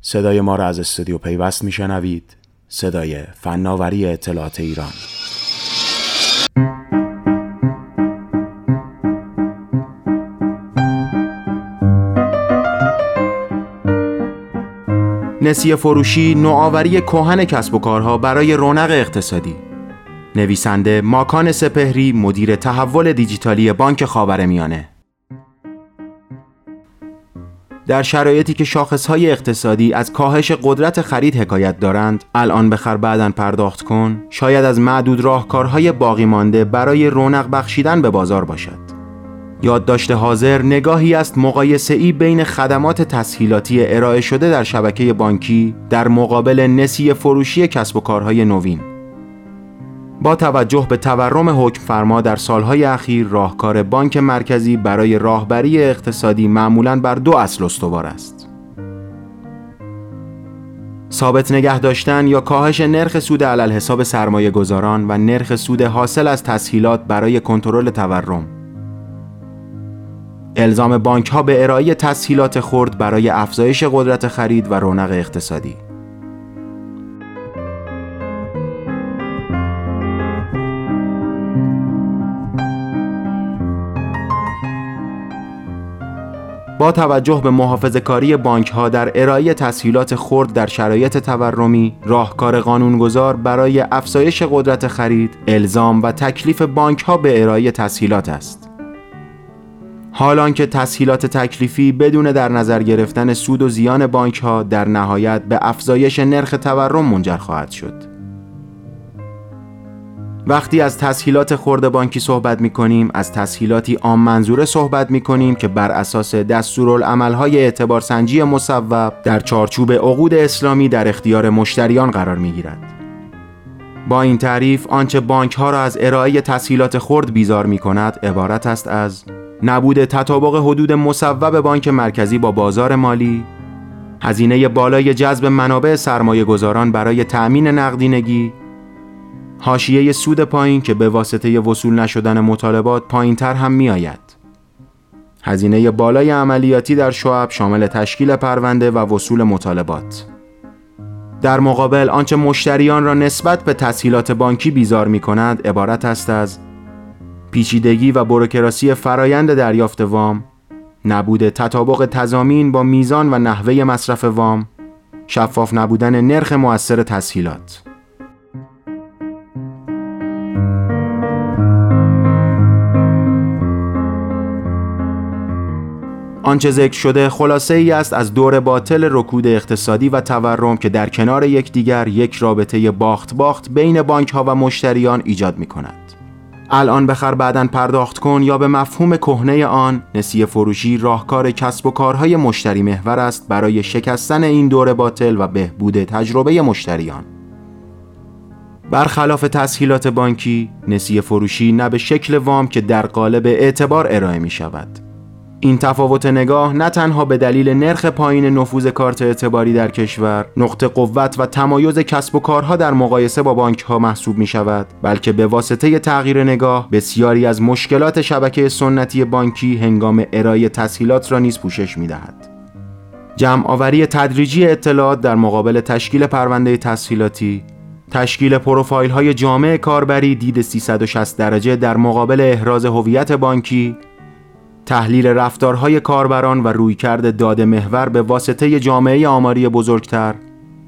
صدای ما را از استودیو پیوست میشنوید. صدای فناوری اطلاعات ایران. نسیه فروشی نوآوری کهن کسب و کارها برای رونق اقتصادی. نویسنده ماکان سپهری مدیر تحول دیجیتالی بانک خاورمیانه. در شرایطی که شاخصهای اقتصادی از کاهش قدرت خرید حکایت دارند الان بخر بعدن پرداخت کن. شاید از معدود راهکارهای باقی مانده برای رونق بخشیدن به بازار باشد. یادداشت حاضر نگاهی است مقایسه ای بین خدمات تسهیلاتی ارائه شده در شبکه بانکی در مقابل نسیه فروشی کسب و کارهای نوین. با توجه به تورم حکم فرما در سالهای اخیر راهکار بانک مرکزی برای راهبری اقتصادی معمولاً بر دو اصل استوار است. ثابت نگه داشتن یا کاهش نرخ سود علل حساب سرمایه گذاران و نرخ سود حاصل از تسهیلات برای کنترل تورم. الزام بانک ها به ارائه تسهیلات خرد برای افزایش قدرت خرید و رونق اقتصادی. توجه به محافظه کاری بانک ها در ارائه تسهیلات خرد در شرایط تورمی راهکار قانونگذار برای افزایش قدرت خرید الزام و تکلیف بانک ها به ارائه تسهیلات است. حالان که تسهیلات تکلیفی بدون در نظر گرفتن سود و زیان بانک ها در نهایت به افزایش نرخ تورم منجر خواهد شد. وقتی از تسهیلات خورد بانکی صحبت می کنیم از تسهیلاتی عام منظوره صحبت می کنیم که بر اساس دستورالعملهای اعتبار سنجی مصوب در چارچوب عقود اسلامی در اختیار مشتریان قرار می گیرد. با این تعریف آنچه بانک ها را از ارائه تسهیلات خرد بیزار می کند عبارت است از نبود تطابق حدود مصوب بانک مرکزی با بازار مالی هزینه بالای جذب منابع سرمایه گذاران برای تأمین نقدینگی حاشیه سود پایین که به واسطه وصول نشدن مطالبات پایین تر هم می آید. هزینه بالای عملیاتی در شعب شامل تشکیل پرونده و وصول مطالبات. در مقابل آنچه مشتریان را نسبت به تسهیلات بانکی بیزار می کند عبارت است از پیچیدگی و بروکراسی فرایند دریافت وام، نبود تطابق تضامین با میزان و نحوه مصرف وام، شفاف نبودن نرخ مؤثر تسهیلات. آنچه ذکر شده خلاصه ای است از دور باطل رکود اقتصادی و تورم که در کنار یکدیگر یک رابطه باخت باخت بین بانک ها و مشتریان ایجاد می کند. الان بخر بعدن پرداخت کن یا به مفهوم کهنه آن نسیه فروشی راهکار کسب و کارهای مشتری محور است برای شکستن این دور باطل و بهبود تجربه مشتریان. برخلاف تسهیلات بانکی، نسیه فروشی نه به شکل وام که در قالب اعتبار ارائه می شود. این تفاوت نگاه نه تنها به دلیل نرخ پایین نفوذ کارت اعتباری در کشور نقطه قوت و تمایز کسب و کارها در مقایسه با بانک ها محسوب می شود بلکه به واسطه تغییر نگاه بسیاری از مشکلات شبکه سنتی بانکی هنگام ارائه تسهیلات را نیز پوشش می دهد. جمع آوری تدریجی اطلاعات در مقابل تشکیل پرونده تسهیلاتی تشکیل پروفایل های جامع کاربری دید 360 درجه در مقابل احراز هویت بانکی تحلیل رفتارهای کاربران و رویکرد داده محور به واسطه جامعه آماری بزرگتر.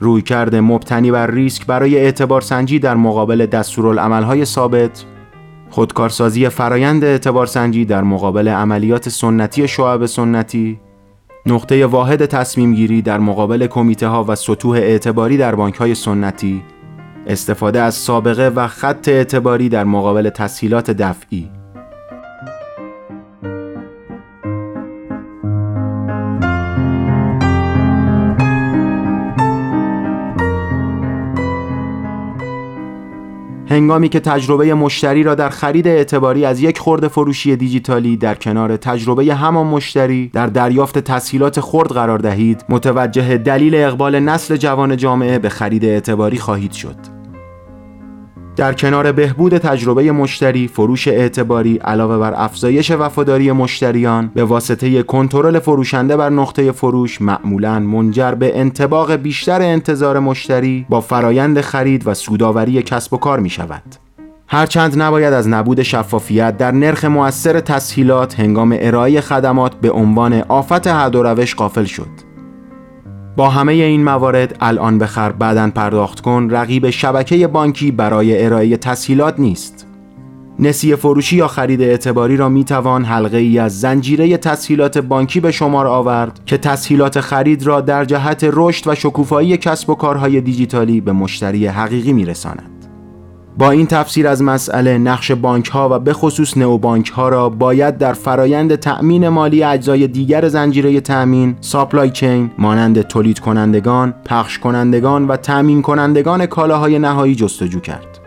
رویکرد مبتنی بر ریسک برای اعتبار سنجی در مقابل دستورالعملهای ثابت. خودکارسازی فرایند اعتبار سنجی در مقابل عملیات سنتی شعب سنتی. نقطه واحد تصمیم گیری در مقابل کمیته ها و سطوح اعتباری در بانک های سنتی. استفاده از سابقه و خط اعتباری در مقابل تسهیلات دفعی. هنگامی که تجربه مشتری را در خرید اعتباری از یک خورد فروشی دیجیتالی در کنار تجربه همان مشتری در دریافت تسهیلات خرد قرار دهید متوجه دلیل اقبال نسل جوان جامعه به خرید اعتباری خواهید شد. در کنار بهبود تجربه مشتری، فروش اعتباری علاوه بر افزایش وفاداری مشتریان به واسطه کنترل فروشنده بر نقطه فروش معمولا منجر به انتباق بیشتر انتظار مشتری با فرایند خرید و سوداوری کسب و کار می شود. هرچند نباید از نبود شفافیت در نرخ مؤثر تسهیلات هنگام ارائه خدمات به عنوان آفت هد و روش قافل شد. با همه این موارد الان بخر بعدا پرداخت کن رقیب شبکه بانکی برای ارائه تسهیلات نیست نسیه فروشی یا خرید اعتباری را می توان حلقه ای از زنجیره تسهیلات بانکی به شمار آورد که تسهیلات خرید را در جهت رشد و شکوفایی کسب و کارهای دیجیتالی به مشتری حقیقی می رساند. با این تفسیر از مسئله نقش بانک ها و به خصوص نئو بانک ها را باید در فرایند تأمین مالی اجزای دیگر زنجیره تأمین ساپلای چین مانند تولید کنندگان، پخش کنندگان و تأمین کنندگان کالاهای نهایی جستجو کرد.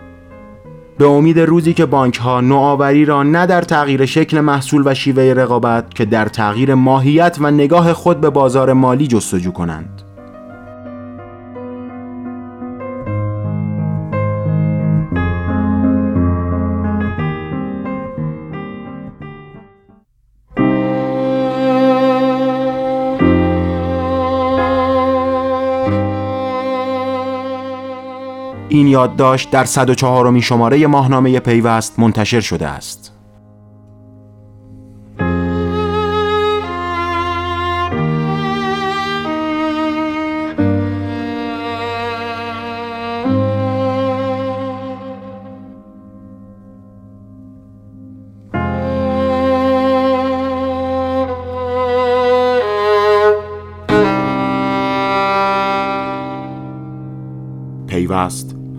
به امید روزی که بانک ها نوآوری را نه در تغییر شکل محصول و شیوه رقابت که در تغییر ماهیت و نگاه خود به بازار مالی جستجو کنند. این یادداشت در 104 شماره ماهنامه پیوست منتشر شده است. پیوست